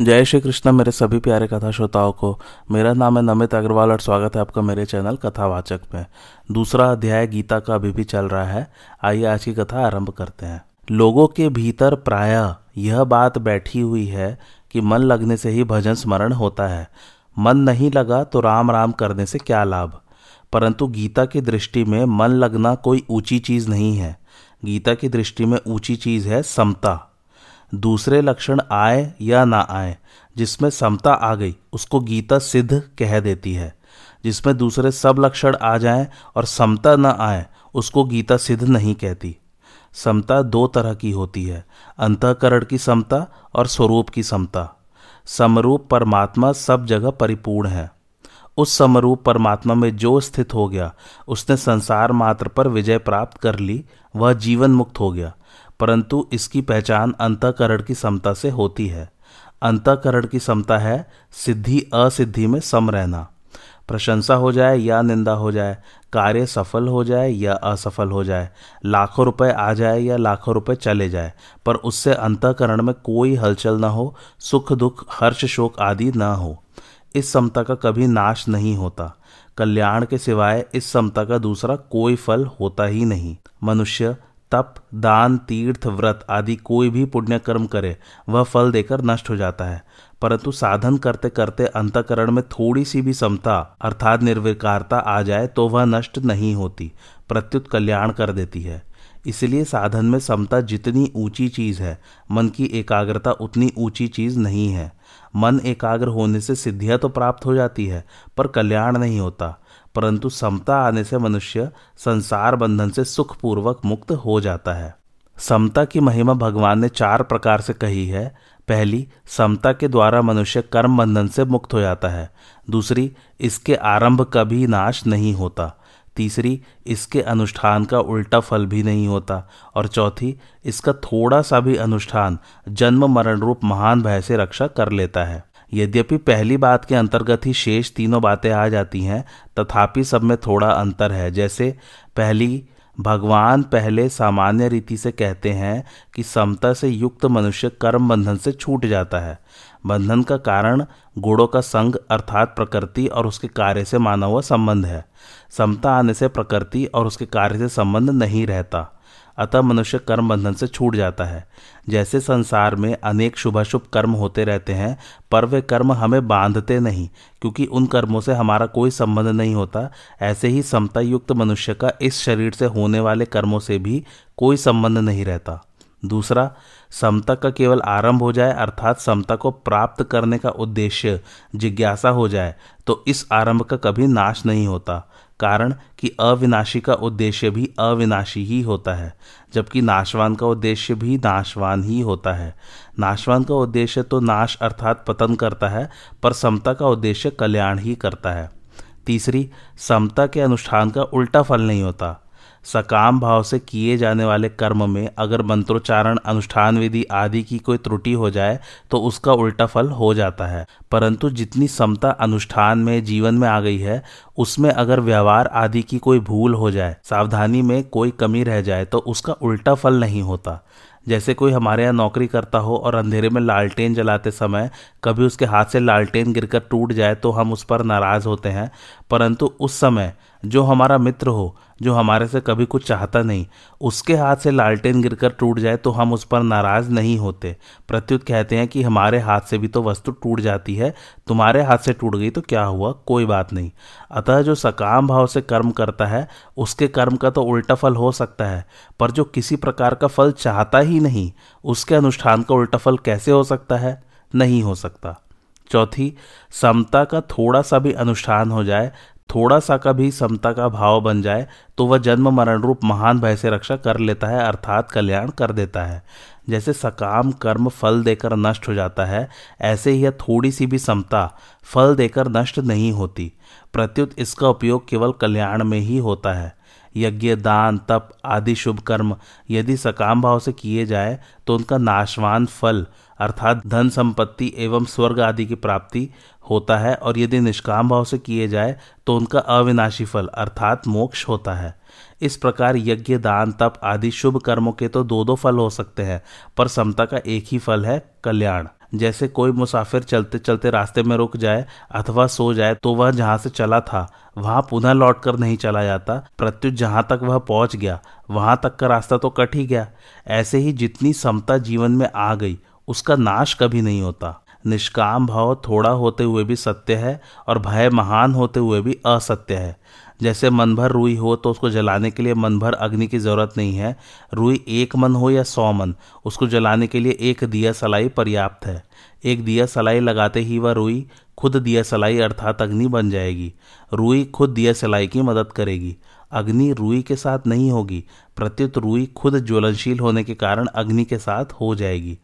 जय श्री कृष्ण, मेरे सभी प्यारे कथा श्रोताओं को। मेरा नाम है नमित अग्रवाल और स्वागत है आपका मेरे चैनल कथावाचक में। दूसरा अध्याय गीता का अभी भी चल रहा है। आइए आज की कथा आरंभ करते हैं। लोगों के भीतर प्राय यह बात बैठी हुई है कि मन लगने से ही भजन स्मरण होता है। मन नहीं लगा तो राम राम करने से क्या लाभ? परंतु गीता की दृष्टि में मन लगना कोई ऊँची चीज़ नहीं है। गीता की दृष्टि में ऊँची चीज़ है समता। दूसरे लक्षण आए या ना आए, जिसमें समता आ गई, उसको गीता सिद्ध कह देती है। जिसमें दूसरे सब लक्षण आ जाएँ और समता न आए, उसको गीता सिद्ध नहीं कहती। समता दो तरह की होती है, अंतकरण की समता और स्वरूप की समता। समरूप परमात्मा सब जगह परिपूर्ण है। उस समरूप परमात्मा में जो स्थित हो गया, उसने संसार मात्र पर विजय प्राप्त कर ली, वह जीवन मुक्त हो गया। परंतु इसकी पहचान अंतकरण की समता से होती है। अंतकरण की समता है सिद्धि असिद्धि में सम रहना। प्रशंसा हो जाए या निंदा हो जाए, कार्य सफल हो जाए या असफल हो जाए, लाखों रुपए आ जाए या लाखों रुपए चले जाए, पर उससे अंतकरण में कोई हलचल न हो, सुख दुख, हर्ष शोक आदि न हो। इस समता का कभी नाश नहीं होता। कल्याण के सिवाय इस समता का दूसरा कोई फल होता ही नहीं। मनुष्य तप, दान, तीर्थ, व्रत आदि कोई भी पुण्य कर्म करे, वह फल देकर नष्ट हो जाता है। परंतु साधन करते करते अंतकरण में थोड़ी सी भी समता अर्थात निर्विकारता आ जाए तो वह नष्ट नहीं होती, प्रत्युत कल्याण कर देती है। इसलिए साधन में समता जितनी ऊँची चीज़ है, मन की एकाग्रता उतनी ऊँची चीज़ नहीं है। मन एकाग्र होने से सिद्धियाँ तो प्राप्त हो जाती है, पर कल्याण नहीं होता। परंतु समता आने से मनुष्य संसार बंधन से सुखपूर्वक मुक्त हो जाता है। समता की महिमा भगवान ने चार प्रकार से कही है। पहली, समता के द्वारा मनुष्य कर्म बंधन से मुक्त हो जाता है। दूसरी, इसके आरंभ का भी नाश नहीं होता। तीसरी, इसके अनुष्ठान का उल्टा फल भी नहीं होता। और चौथी, इसका थोड़ा सा भी अनुष्ठान जन्म मरण रूप महान भय से रक्षा कर लेता है। यद्यपि पहली बात के अंतर्गत ही शेष तीनों बातें आ जाती हैं, तथापि सब में थोड़ा अंतर है। जैसे, पहली, भगवान पहले सामान्य रीति से कहते हैं कि समता से युक्त मनुष्य कर्म बंधन से छूट जाता है। बंधन का कारण गुणों का संग अर्थात प्रकृति और उसके कार्य से माना हुआ संबंध है। समता आने से प्रकृति और उसके कार्य से संबंध नहीं रहता। अतः मनुष्य कर्म बंधन से छूट जाता है। जैसे संसार में अनेक शुभाशुभ कर्म होते रहते हैं, पर वे कर्म हमें बांधते नहीं, क्योंकि उन कर्मों से हमारा कोई संबंध नहीं होता। ऐसे ही समता युक्त मनुष्य का इस शरीर से होने वाले कर्मों से भी कोई संबंध नहीं रहता। दूसरा, समता का केवल आरंभ हो जाए, अर्थात समता को प्राप्त करने का उद्देश्य जिज्ञासा हो जाए तो इस आरंभ का कभी नाश नहीं होता। कारण कि अविनाशी का उद्देश्य भी अविनाशी ही होता है, जबकि नाशवान का उद्देश्य भी नाशवान ही होता है। नाशवान का उद्देश्य तो नाश अर्थात पतन करता है, पर समता का उद्देश्य कल्याण ही करता है। तीसरी, समता के अनुष्ठान का उल्टा फल नहीं होता। सकाम भाव से किए जाने वाले कर्म में अगर मंत्रोच्चारण, अनुष्ठान विधि आदि की कोई त्रुटि हो जाए तो उसका उल्टा फल हो जाता है। परंतु जितनी समता अनुष्ठान में, जीवन में आ गई है, उसमें अगर व्यवहार आदि की कोई भूल हो जाए, सावधानी में कोई कमी रह जाए तो उसका उल्टा फल नहीं होता। जैसे कोई हमारे यहाँ नौकरी करता हो और अंधेरे में लालटेन जलाते समय कभी उसके हाथ से लालटेन गिरकर टूट जाए तो हम उस पर नाराज़ होते हैं। परंतु उस समय जो हमारा मित्र हो जो हमारे से कभी कुछ चाहता नहीं। उसके हाथ से लालटेन गिरकर टूट जाए तो हम उस पर नाराज़ नहीं होते। प्रत्युत कहते हैं कि हमारे हाथ से भी तो वस्तु टूट जाती है। तुम्हारे हाथ से टूट गई तो क्या हुआ? कोई बात नहीं। अतः जो सकाम भाव से कर्म करता है, उसके कर्म का तो उल्टा फल हो सकता है। पर जो किसी प्रकार का फल चाहता ही नहीं, उसके अनुष्ठान का उल्टा फल कैसे हो सकता है? नहीं हो सकता। चौथी, समता का थोड़ा सा भी अनुष्ठान हो जाए थोड़ा सा का भी समता का भाव बन जाए तो वह जन्म मरण रूप महान भय से रक्षा कर लेता है, अर्थात कल्याण कर देता है। जैसे सकाम कर्म फल देकर नष्ट हो जाता है, ऐसे ही यह थोड़ी सी भी समता फल देकर नष्ट नहीं होती। प्रत्युत इसका उपयोग केवल कल्याण में ही होता है। यज्ञ, दान, तप आदि शुभ कर्म यदि सकाम भाव से किए जाए तो उनका नाशवान फल, अर्थात धन संपत्ति एवं स्वर्ग आदि की प्राप्ति होता है और यदि निष्काम भाव से किए जाए तो उनका अविनाशी फल, अर्थात मोक्ष होता है। इस प्रकार यज्ञ, दान, तप आदि शुभ कर्मों के तो दो दो फल हो सकते हैं, पर समता का एक ही फल है कल्याण। जैसे कोई मुसाफिर चलते चलते रास्ते में रुक जाए अथवा सो जाए तो वह जहाँ से चला था, वहाँ पुनः लौट कर नहीं चला जाता। प्रत्युत जहाँ तक वह पहुँच गया, वहाँ तक का रास्ता तो कट ही गया। ऐसे ही जितनी समता जीवन में आ गई, उसका नाश कभी नहीं होता। निष्काम भाव थोड़ा होते हुए भी सत्य है और भय महान होते हुए भी असत्य है। जैसे मन भर रुई हो तो उसको जलाने के लिए मन भर अग्नि की ज़रूरत नहीं है। रुई एक मन हो या सौ मन, उसको जलाने के लिए एक दिया सलाई पर्याप्त है। एक दिया सलाई लगाते ही वह रुई खुद दिया सलाई अर्थात अग्नि बन जाएगी। रुई खुद दिया सलाई की मदद करेगी। अग्नि रुई के साथ नहीं होगी, प्रत्युत रूई खुद ज्वलनशील होने के कारण अग्नि के साथ हो जाएगी।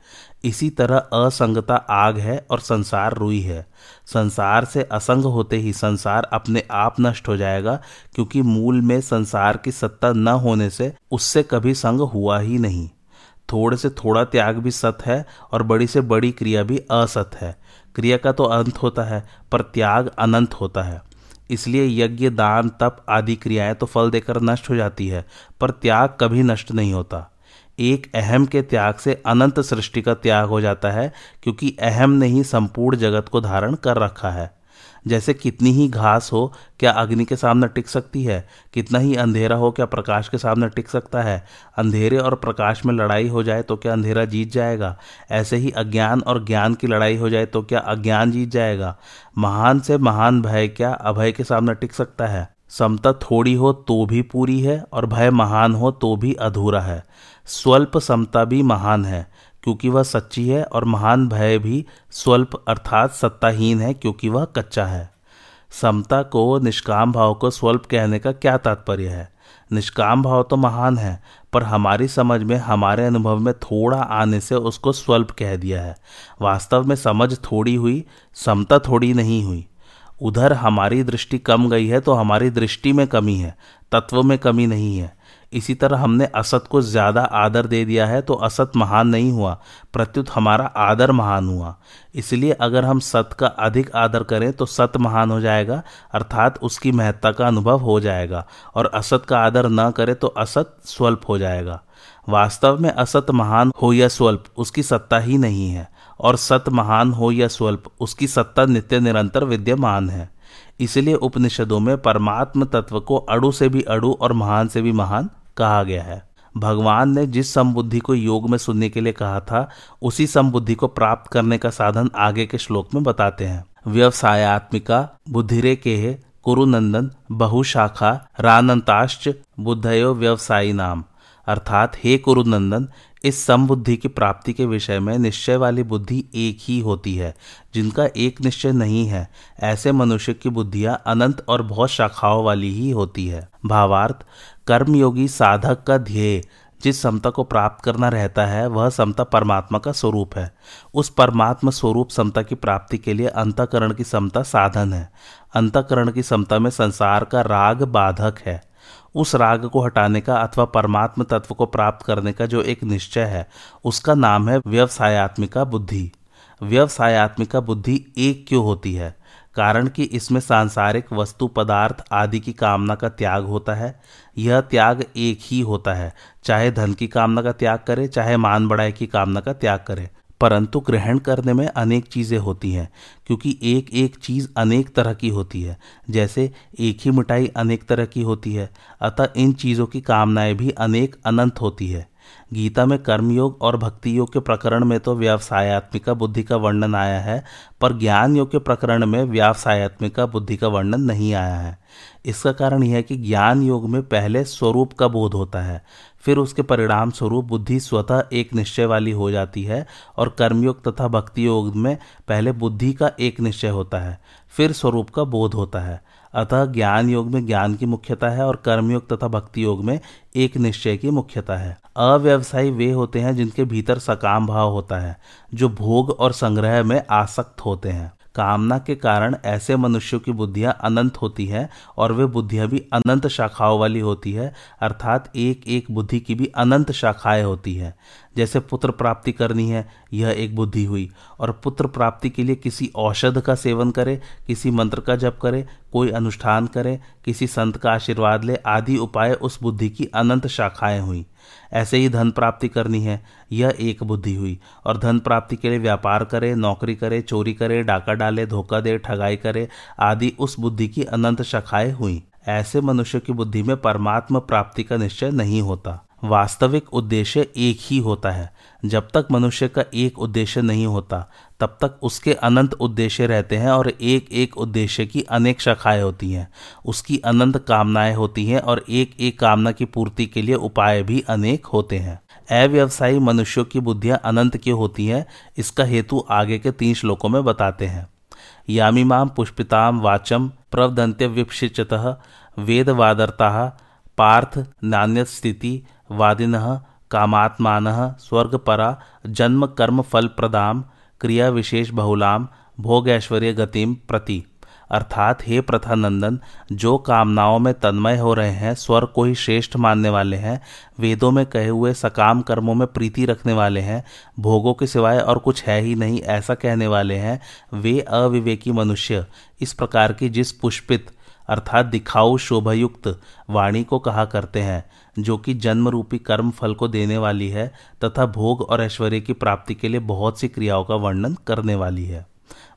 इसी तरह असंगता आग है और संसार रूई है। संसार से असंग होते ही संसार अपने आप नष्ट हो जाएगा, क्योंकि मूल में संसार की सत्ता न होने से उससे कभी संग हुआ ही नहीं। थोड़े से थोड़ा त्याग भी सत है और बड़ी से बड़ी क्रिया भी असत है। क्रिया का तो अंत होता है, पर त्याग अनंत होता है। इसलिए यज्ञ, दान, तप आदि क्रियाएँ तो फल देकर नष्ट हो जाती है, पर त्याग कभी नष्ट नहीं होता। एक अहम के त्याग से अनंत सृष्टि का त्याग हो जाता है, क्योंकि अहम ने ही संपूर्ण जगत को धारण कर रखा है। जैसे कितनी ही घास हो, क्या अग्नि के सामने टिक सकती है? कितना ही अंधेरा हो, क्या प्रकाश के सामने टिक सकता है? अंधेरे और प्रकाश में लड़ाई हो जाए तो क्या अंधेरा जीत जाएगा? ऐसे ही अज्ञान और ज्ञान की लड़ाई हो जाए तो क्या अज्ञान जीत जाएगा? महान से महान भय क्या अभय के सामने टिक सकता है? समता थोड़ी हो तो भी पूरी है और भय महान हो तो भी अधूरा है। स्वल्प समता भी महान है। क्योंकि वह सच्ची है और महान भय भी स्वल्प अर्थात सत्ताहीन है, क्योंकि वह कच्चा है। समता को, निष्काम भाव को स्वल्प कहने का क्या तात्पर्य है? निष्काम भाव तो महान है, पर हमारी समझ में, हमारे अनुभव में थोड़ा आने से उसको स्वल्प कह दिया है। वास्तव में समझ थोड़ी हुई, समता थोड़ी नहीं हुई। उधर हमारी दृष्टि कम गई है तो हमारी दृष्टि में कमी है, तत्व में कमी नहीं है। इसी तरह हमने असत को ज़्यादा आदर दे दिया है तो असत महान नहीं हुआ, प्रत्युत हमारा आदर महान हुआ। इसलिए अगर हम सत का अधिक आदर करें तो सत महान हो जाएगा, अर्थात उसकी महत्ता का अनुभव हो जाएगा, और असत का आदर न करें तो असत स्वल्प हो जाएगा। वास्तव में असत महान हो या स्वल्प, उसकी सत्ता ही नहीं है, और सत महान हो या स्वल्प, उसकी सत्ता नित्य निरंतर विद्यमान है। इसलिए उपनिषदों में परमात्म तत्व को अड़ु से भी अड़ु और महान से भी महान कहा गया है। भगवान ने जिस समबुद्धि को योग में सुनने के लिए कहा था, उसी समबुद्धि को प्राप्त करने का साधन आगे के श्लोक में बताते हैं। व्यवसायत्मिका बुद्धिरे के कुरुनंदन, बहुशाखा, रानंताश्च, बुद्धयो व्यवसायी नाम अर्थात, हे कुरुनंदन, इस समबुद्धि की प्राप्ति के विषय में निश्चय वाली बुद्धि एक ही होती है, जिनका एक निश्चय नहीं है। ऐसे मनुष्य की बुद्धियाँ अनंत और बहुत शाखाओं वाली ही होती है। भावार्थ कर्मयोगी साधक का ध्येय जिस समता को प्राप्त करना रहता है, वह समता परमात्मा का स्वरूप है। उस परमात्मा स्वरूप समता की प्राप्ति के लिए अंतकरण की समता साधन है। अंतकरण की समता में संसार का राग बाधक है। उस राग को हटाने का अथवा परमात्म तत्व को प्राप्त करने का जो एक निश्चय है, उसका नाम है व्यवसायत्मिका बुद्धि। व्यवसायत्मिका बुद्धि एक क्यों होती है? कारण कि इसमें सांसारिक वस्तु पदार्थ आदि की कामना का त्याग होता है। यह त्याग एक ही होता है। चाहे धन की कामना का त्याग करे, चाहे मान बढ़ाई की कामना का त्याग करे। परंतु ग्रहण करने में अनेक चीज़ें होती हैं, क्योंकि एक एक चीज़ अनेक तरह की होती है। जैसे एक ही मिठाई अनेक तरह की होती है, अतः इन चीज़ों की कामनाएँ भी अनेक अनंत होती है। गीता में कर्मयोग और भक्ति योग के प्रकरण में तो व्यवसायत्मिका बुद्धि का वर्णन आया है, पर ज्ञान योग के प्रकरण में व्यवसायत्मिका बुद्धि का वर्णन नहीं आया है। इसका कारण यह है कि ज्ञान योग में पहले स्वरूप का बोध होता है, फिर उसके परिणाम स्वरूप बुद्धि स्वतः एक निश्चय वाली हो जाती है और कर्मयोग तथा भक्ति योग में पहले बुद्धि का एक निश्चय होता है, फिर स्वरूप का बोध होता है। अतः ज्ञान योग में ज्ञान की मुख्यता है और कर्मयोग तथा भक्ति योग में एक निश्चय की मुख्यता है। अव्यवसायी वे होते हैं जिनके भीतर सकाम भाव होता है, जो भोग और संग्रह में आसक्त होते हैं। कामना के कारण ऐसे मनुष्यों की बुद्धियाँ अनंत होती हैं और वे बुद्धियाँ भी अनंत शाखाओं वाली होती है, अर्थात एक एक बुद्धि की भी अनंत शाखाएँ होती है। जैसे पुत्र प्राप्ति करनी है, यह एक बुद्धि हुई। और पुत्र प्राप्ति के लिए किसी औषध का सेवन करे, किसी मंत्र का जप करे, कोई अनुष्ठान करे, किसी संत का आशीर्वाद ले, आदि उपाय उस बुद्धि की अनंत शाखाएँ हुई। ऐसे ही धन प्राप्ति करनी है, यह एक बुद्धि हुई। और धन प्राप्ति के लिए व्यापार करे, नौकरी करे, चोरी करे, डाका डाले, धोखा दे, ठगाई करे, आदि उस बुद्धि की अनंत शाखाएँ हुई। ऐसे मनुष्य की बुद्धि में परमात्मा प्राप्ति का निश्चय नहीं होता। वास्तविक उद्देश्य एक ही होता है। जब तक मनुष्य का एक उद्देश्य नहीं होता, तब तक उसके अनंत उद्देश्य रहते हैं और एक एक उद्देश्य की अनेक शाखाएँ होती हैं। उसकी अनंत कामनाएँ होती हैं और एक एक कामना की पूर्ति के लिए उपाय भी अनेक होते हैं। अव्यवसायी मनुष्यों की बुद्धियाँ अनंत की होती हैं, इसका हेतु आगे के तीन श्लोकों में बताते हैं। यामीमाम पुष्पिताम वाचम प्रवदंत्य विपशिचत वेदवादरता पार्थ नान्य स्थिति वादिन, कामात्मान, स्वर्गपरा जन्म कर्म फल प्रदाम क्रिया विशेष बहुलाम भोग ऐश्वर्य गतिम प्रति। अर्थात, हे प्रथानंदन, जो कामनाओं में तन्मय हो रहे हैं स्वर को ही श्रेष्ठ मानने वाले हैं, वेदों में कहे हुए सकाम कर्मों में प्रीति रखने वाले हैं, भोगों के सिवाय और कुछ है ही नहीं ऐसा कहने वाले हैं, वे अविवेकी मनुष्य। इस प्रकार की जिस पुष्पित अर्थात दिखाऊ शोभायुक्त वाणी को कहा करते हैं, जो कि जन्म रूपी कर्म फल को देने वाली है तथा भोग और ऐश्वर्य की प्राप्ति के लिए बहुत सी क्रियाओं का वर्णन करने वाली है।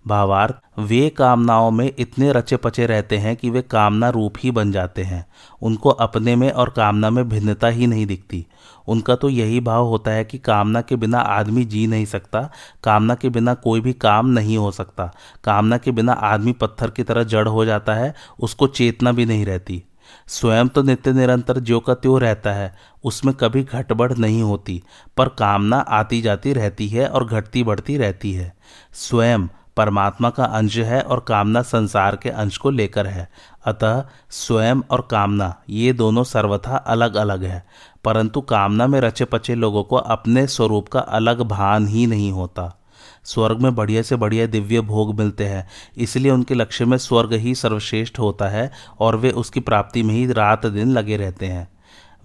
भावार्थ, वे कामनाओं में इतने रचे पचे रहते हैं कि वे कामना रूप ही बन जाते हैं। उनको अपने में और कामना में भिन्नता ही नहीं दिखती। उनका तो यही भाव होता है कि कामना के बिना आदमी जी नहीं सकता, कामना के बिना कोई भी काम नहीं हो सकता। कामना के बिना आदमी पत्थर की तरह जड़ हो जाता है, उसको चेतना भी नहीं रहती। स्वयं तो नित्य निरंतर ज्यो का त्यों रहता है, उसमें कभी घटबढ़ नहीं होती, पर कामना आती जाती रहती है और घटती बढ़ती रहती है। स्वयं परमात्मा का अंश है और कामना संसार के अंश को लेकर है। अतः स्वयं और कामना, ये दोनों सर्वथा अलग अलग है। परंतु कामना में रचे पचे लोगों को अपने स्वरूप का अलग भान ही नहीं होता। स्वर्ग में बढ़िया से बढ़िया दिव्य भोग मिलते हैं, इसलिए उनके लक्ष्य में स्वर्ग ही सर्वश्रेष्ठ होता है और वे उसकी प्राप्ति में ही रात दिन लगे रहते हैं।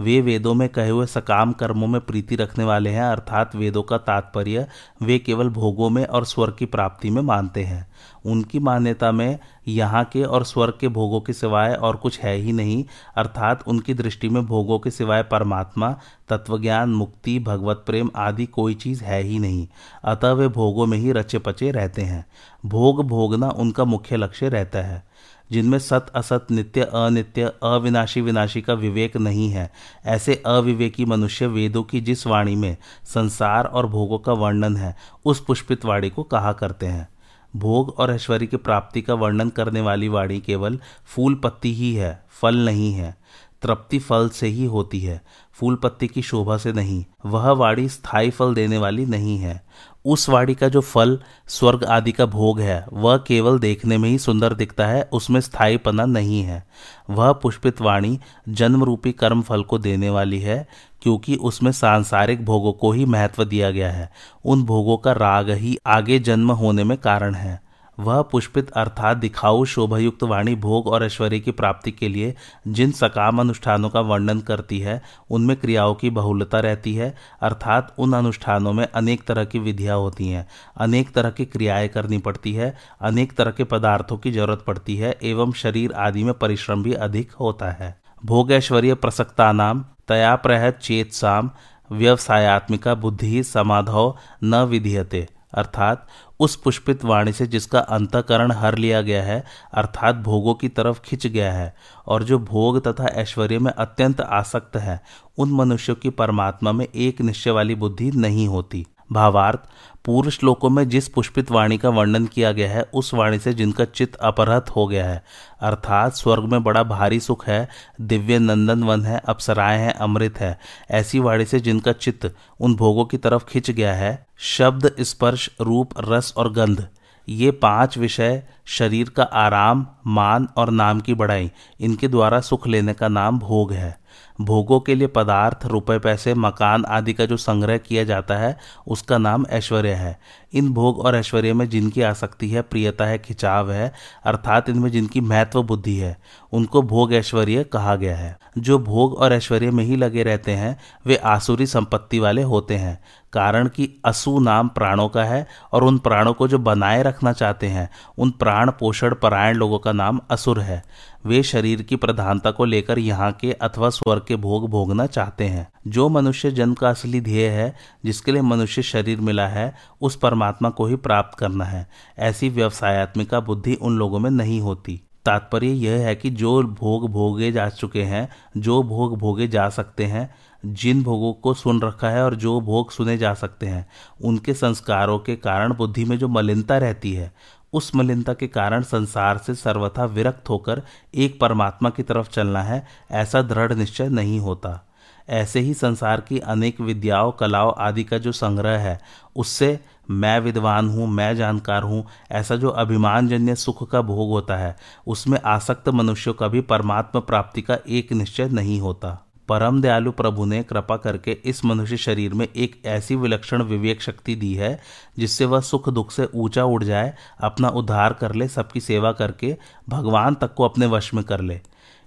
वे वेदों में कहे हुए सकाम कर्मों में प्रीति रखने वाले हैं, अर्थात वेदों का तात्पर्य वे केवल भोगों में और स्वर्ग की प्राप्ति में मानते हैं। उनकी मान्यता में यहाँ के और स्वर्ग के भोगों के सिवाय और कुछ है ही नहीं, अर्थात उनकी दृष्टि में भोगों के सिवाय परमात्मा, तत्वज्ञान, मुक्ति, भगवत प्रेम आदि कोई चीज़ है ही नहीं। अतः वे भोगों में ही रचे पचे रहते हैं। भोग भोगना उनका मुख्य लक्ष्य रहता है। जिनमें सत, असत, नित्य, अनित्य, अविनाशी, विनाशी का विवेक नहीं है। ऐसे अविवेकी मनुष्य वेदों की जिस वाणी में संसार और भोगों का वर्णन है, उस पुष्पित वाणी को कहा करते हैं। भोग और ऐश्वर्य की प्राप्ति का वर्णन करने वाली वाणी केवल फूल पत्ती ही है, फल नहीं है। तृप्ति फल से ही होती है फूल पत्ती की शोभा से नहीं। वह वाणी स्थायी फल देने वाली नहीं है। उस वाणी का जो फल, स्वर्ग आदि का भोग है, वह केवल देखने में ही सुंदर दिखता है, उसमें स्थायीपना नहीं है। वह पुष्पित वाणी जन्म रूपी कर्म फल को देने वाली है, क्योंकि उसमें सांसारिक भोगों को ही महत्व दिया गया है। उन भोगों का राग ही आगे जन्म होने में कारण है। वह पुष्पित अर्थात दिखाऊ, शोभायुक्त वाणी, भोग और ऐश्वर्य की प्राप्ति के लिए जिन सकाम अनुष्ठानों का वर्णन करती है, उनमें क्रियाओं की बहुलता रहती है। अर्थात उन अनुष्ठानों में अनेक तरह की विधियाँ होती हैं। अनेक तरह की क्रियाएँ करनी पड़ती है। अनेक तरह के पदार्थों की ज़रूरत पड़ती है एवं शरीर आदि में परिश्रम भी अधिक होता है। भोग ऐश्वर्य प्रसक्ता नाम तया प्रहत चेत साम व्यवसायत्मिका बुद्धि समाधौ न विधीयते। अर्थात उस पुष्पित वाणी से जिसका अंतकरण हर लिया गया है, अर्थात भोगों की तरफ़ खिंच गया है, और जो भोग तथा ऐश्वर्य में अत्यंत आसक्त है, उन मनुष्यों की परमात्मा में एक निश्चय वाली बुद्धि नहीं होती। भावार्थ, पूर्व श्लोकों में जिस पुष्पित वाणी का वर्णन किया गया है, उस वाणी से जिनका चित्त अपहृत हो गया है। अर्थात, स्वर्ग में बड़ा भारी सुख है, दिव्य नंदन वन है, अप्सराएँ हैं, अमृत है। ऐसी वाणी से जिनका चित्त उन भोगों की तरफ़ खिंच गया है, शब्द, स्पर्श, रूप, रस और गंध, ये पाँच विषय शरीर का आराम, मान और नाम की बढ़ाई। इनके द्वारा सुख लेने का नाम भोग है। भोगों के लिए पदार्थ, रुपए, पैसे, मकान आदि का जो संग्रह किया जाता है, उसका नाम ऐश्वर्य है। इन भोग और ऐश्वर्य में जिनकी आसक्ति है, प्रियता है, खिंचाव है, अर्थात इनमें जिनकी महत्व बुद्धि है, उनको भोग ऐश्वर्य कहा गया है। जो भोग और ऐश्वर्य में ही लगे रहते हैं, वे आसुरी संपत्ति वाले होते हैं, कारण कि असु नाम प्राणों का है, और उन प्राणों को जो बनाए रखना चाहते हैं, उन प्राण पोषण परायण लोगों का नाम असुर है। वे शरीर की प्रधानता को लेकर यहाँ के अथवा स्वर्ग के भोग भोगना चाहते हैं। जो मनुष्य जन्म का असली ध्येय है, जिसके लिए मनुष्य शरीर मिला है, उस परमात्मा को ही प्राप्त करना है। ऐसी व्यवसायत्मिका बुद्धि उन लोगों में नहीं होती। तात्पर्य यह है कि जो भोग भोगे जा चुके हैं, जो भोग भोगे जा सकते हैं, जिन भोगों को सुन रखा है और जो भोग सुने जा सकते हैं, उनके संस्कारों के कारण बुद्धि में जो मलिनता रहती है उस मलिनता के कारण संसार से सर्वथा विरक्त होकर एक परमात्मा की तरफ़ चलना है, ऐसा दृढ़ निश्चय नहीं होता। ऐसे ही संसार की अनेक विद्याओं, कलाओं आदि का जो संग्रह है, उससे मैं विद्वान हूँ, मैं जानकार हूँ, ऐसा जो अभिमानजन्य सुख का भोग होता है, उसमें आसक्त मनुष्यों का भी परमात्मा प्राप्ति का एक निश्चय नहीं होता। परम दयालु प्रभु ने कृपा करके इस मनुष्य शरीर में एक ऐसी विलक्षण विवेक शक्ति दी है, जिससे वह सुख दुख से ऊँचा उड़ जाए, अपना उद्धार कर ले, सबकी सेवा करके भगवान तक को अपने वश में कर ले।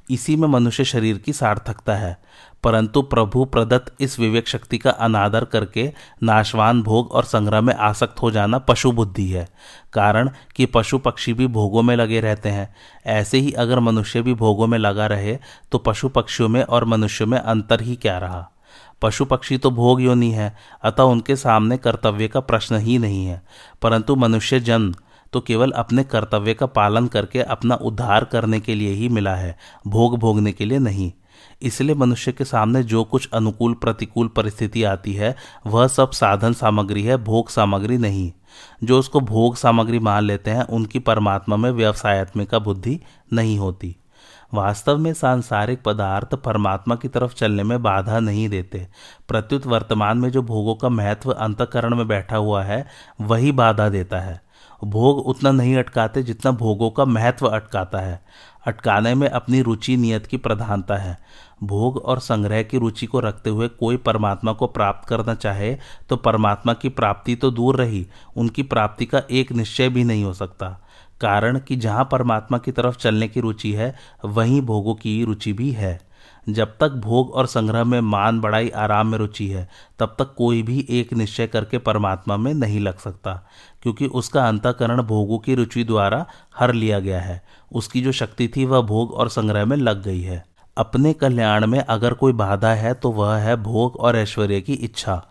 इसी में मनुष्य शरीर की सार्थकता है। परंतु प्रभु प्रदत्त इस विवेक शक्ति का अनादर करके नाशवान भोग और संग्रह में आसक्त हो जाना पशु बुद्धि है। कारण कि पशु पक्षी भी भोगों में लगे रहते हैं। ऐसे ही अगर मनुष्य भी भोगों में लगा रहे तो पशु पक्षियों में और मनुष्यों में अंतर ही क्या रहा? पशु पक्षी तो भोग योनि है, अतः उनके सामने कर्तव्य का प्रश्न ही नहीं है। परंतु मनुष्य जन तो केवल अपने कर्तव्य का पालन करके अपना उद्धार करने के लिए ही मिला है, भोग भोगने के लिए नहीं। इसलिए मनुष्य के सामने जो कुछ अनुकूल, प्रतिकूल परिस्थिति आती है, वह सब साधन सामग्री है, भोग सामग्री नहीं। जो उसको भोग सामग्री मान लेते हैं, उनकी परमात्मा में व्यवसायत्मिका बुद्धि नहीं होती। वास्तव में सांसारिक पदार्थ परमात्मा की तरफ़ चलने में बाधा नहीं देते। प्रत्युत वर्तमान में जो भोगों का महत्व अंतकरण में बैठा हुआ है, वही बाधा देता है। भोग उतना नहीं अटकाते जितना भोगों का महत्व अटकाता है। अटकाने में अपनी रुचि नियत की प्रधानता है। भोग और संग्रह की रुचि को रखते हुए कोई परमात्मा को प्राप्त करना चाहे तो परमात्मा की प्राप्ति तो दूर रही, उनकी प्राप्ति का एक निश्चय भी नहीं हो सकता। कारण कि जहाँ परमात्मा की तरफ़ चलने की रुचि है, वहीं भोगों की रुचि भी है। जब तक भोग और संग्रह में मान बढ़ाई आराम में रुचि है, तब तक कोई भी एक निश्चय करके परमात्मा में नहीं लग सकता। क्योंकि उसका अंतकरण भोगों की रुचि द्वारा हर लिया गया है। उसकी जो शक्ति थी वह भोग और संग्रह में लग गई है। अपने कल्याण में अगर कोई बाधा है तो वह है भोग और ऐश्वर्य की इच्छा।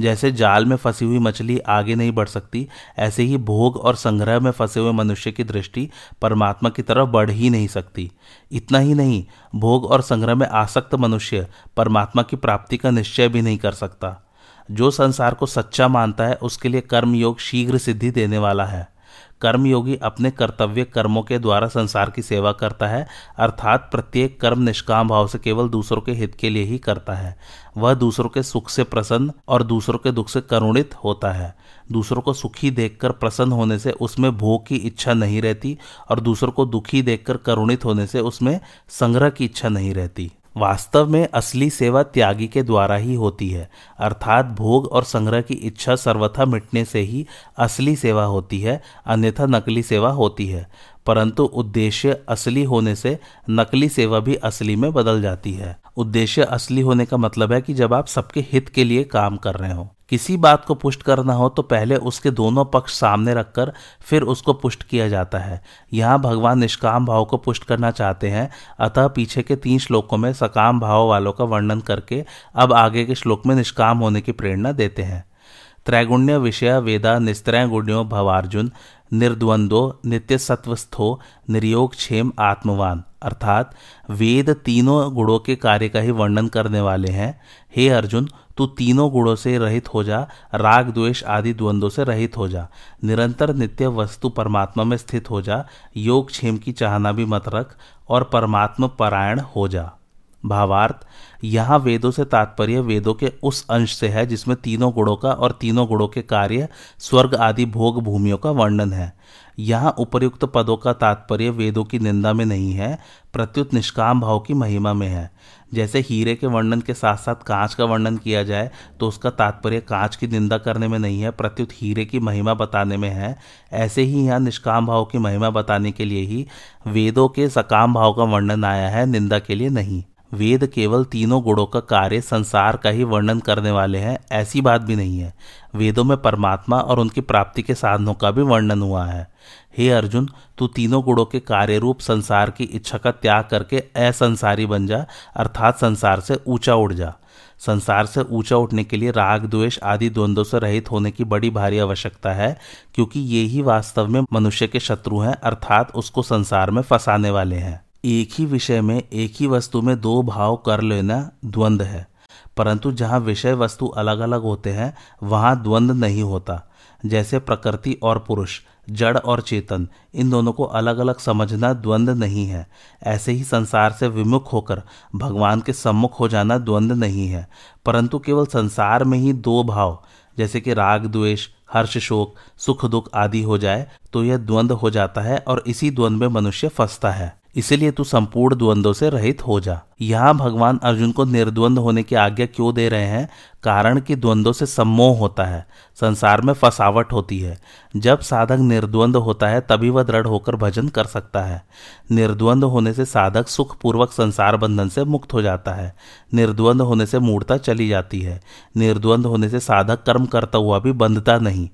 जैसे जाल में फंसी हुई मछली आगे नहीं बढ़ सकती, ऐसे ही भोग और संग्रह में फंसे हुए मनुष्य की दृष्टि परमात्मा की तरफ़ बढ़ ही नहीं सकती। इतना ही नहीं, भोग और संग्रह में आसक्त मनुष्य परमात्मा की प्राप्ति का निश्चय भी नहीं कर सकता। जो संसार को सच्चा मानता है, उसके लिए कर्मयोग शीघ्र सिद्धि देने वाला है। कर्मयोगी अपने कर्तव्य कर्मों के द्वारा संसार की सेवा करता है, अर्थात प्रत्येक कर्म निष्काम भाव से केवल दूसरों के हित के लिए ही करता है। वह दूसरों के सुख से प्रसन्न और दूसरों के दुख से करुणित होता है। दूसरों को सुखी देखकर प्रसन्न होने से उसमें भोग की इच्छा नहीं रहती और दूसरों को दुखी देखकर करुणित होने से उसमें संग्रह की इच्छा नहीं रहती। वास्तव में असली सेवा त्यागी के द्वारा ही होती है, अर्थात भोग और संग्रह की इच्छा सर्वथा मिटने से ही असली सेवा होती है, अन्यथा नकली सेवा होती है। परंतु उद्देश्य असली होने से नकली सेवा भी असली में बदल जाती है। उद्देश्य असली होने का मतलब है कि जब आप सबके हित के लिए काम कर रहे हो, किसी बात को पुष्ट करना हो तो पहले उसके दोनों पक्ष सामने रखकर फिर उसको पुष्ट किया जाता है। यहाँ भगवान निष्काम भाव को पुष्ट करना चाहते हैं, अतः पीछे के तीन श्लोकों में सकाम भाव वालों का वर्णन करके अब आगे के श्लोक में निष्काम होने की प्रेरणा देते हैं। त्रैगुण्य विषय वेदा निस्त्रय गुण्यो भवार्जुन निर्द्वंदो नित्य सत्वस्थो निर्योग क्षेम आत्मवान। अर्थात, वेद तीनों गुणों के कार्य का ही वर्णन करने वाले हैं। हे अर्जुन, तू तीनों गुणों से रहित हो जा, राग, द्वेष आदि द्वंद्वों से रहित हो जा। निरंतर नित्य वस्तु परमात्मा में स्थित हो जा योग क्षेम की चाहना भी मत रख, और परमात्मा परायण हो जा। भावार्थ, यहाँ वेदों से तात्पर्य वेदों के उस अंश से है जिसमें तीनों गुणों का और तीनों गुणों के कार्य, स्वर्ग आदि भोग भूमियों का वर्णन है। यहाँ उपर्युक्त पदों का तात्पर्य वेदों की निंदा में नहीं है, प्रत्युत निष्काम भाव की महिमा में है। जैसे हीरे के वर्णन के साथ साथ कांच का वर्णन किया जाए तो उसका तात्पर्य कांच की निंदा करने में नहीं है, प्रत्युत हीरे की महिमा बताने में है। ऐसे ही यहाँ निष्काम भाव की महिमा बताने के लिए ही वेदों के सकाम भाव का वर्णन आया है, निंदा के लिए नहीं। वेद केवल तीनों गुणों का कार्य संसार का ही वर्णन करने वाले हैं, ऐसी बात भी नहीं है। वेदों में परमात्मा और उनकी प्राप्ति के साधनों का भी वर्णन हुआ है। हे अर्जुन, तू तीनों गुणों के कार्य रूप संसार की इच्छा का त्याग करके असंसारी बन जा, अर्थात संसार से ऊँचा उड़ जा। संसार से ऊँचा उठने के लिए राग, द्वेष आदि द्वंद्वों से रहित होने की बड़ी भारी आवश्यकता है, क्योंकि ये ही वास्तव में मनुष्य के शत्रु हैं, अर्थात उसको संसार में फंसाने वाले हैं। एक ही विषय में, एक ही वस्तु में दो भाव कर लेना द्वंद्व है। परंतु जहाँ विषय वस्तु अलग अलग होते हैं, वहाँ द्वंद्व नहीं होता। जैसे प्रकृति और पुरुष, जड़ और चेतन, इन दोनों को अलग अलग समझना द्वंद्व नहीं है। ऐसे ही संसार से विमुख होकर, भगवान के सम्मुख हो जाना द्वंद्व नहीं है। परंतु केवल संसार में ही दो भाव, जैसे कि राग द्वेष, हर्ष शोक, सुख दुख आदि हो जाए तो यह द्वंद्व हो जाता है और इसी द्वंद्व में मनुष्य फंसता है। इसीलिए तू संपूर्ण द्वंद्व से रहित हो जा। यहाँ भगवान अर्जुन को निर्द्वंद होने की आज्ञा क्यों दे रहे हैं? कारण कि द्वंद्व से सम्मोह होता है, संसार में फसावट होती है। जब साधक निर्द्वंद होता है, तभी वह दृढ़ होकर भजन कर सकता है। निर्द्वंद होने से साधक सुखपूर्वक संसार बंधन से मुक्त हो जाता है। निर्द्वंद होने से मूर्ता चली जाती है। निर्द्वंद होने से साधक कर्म करता हुआ भी बंधता नहीं।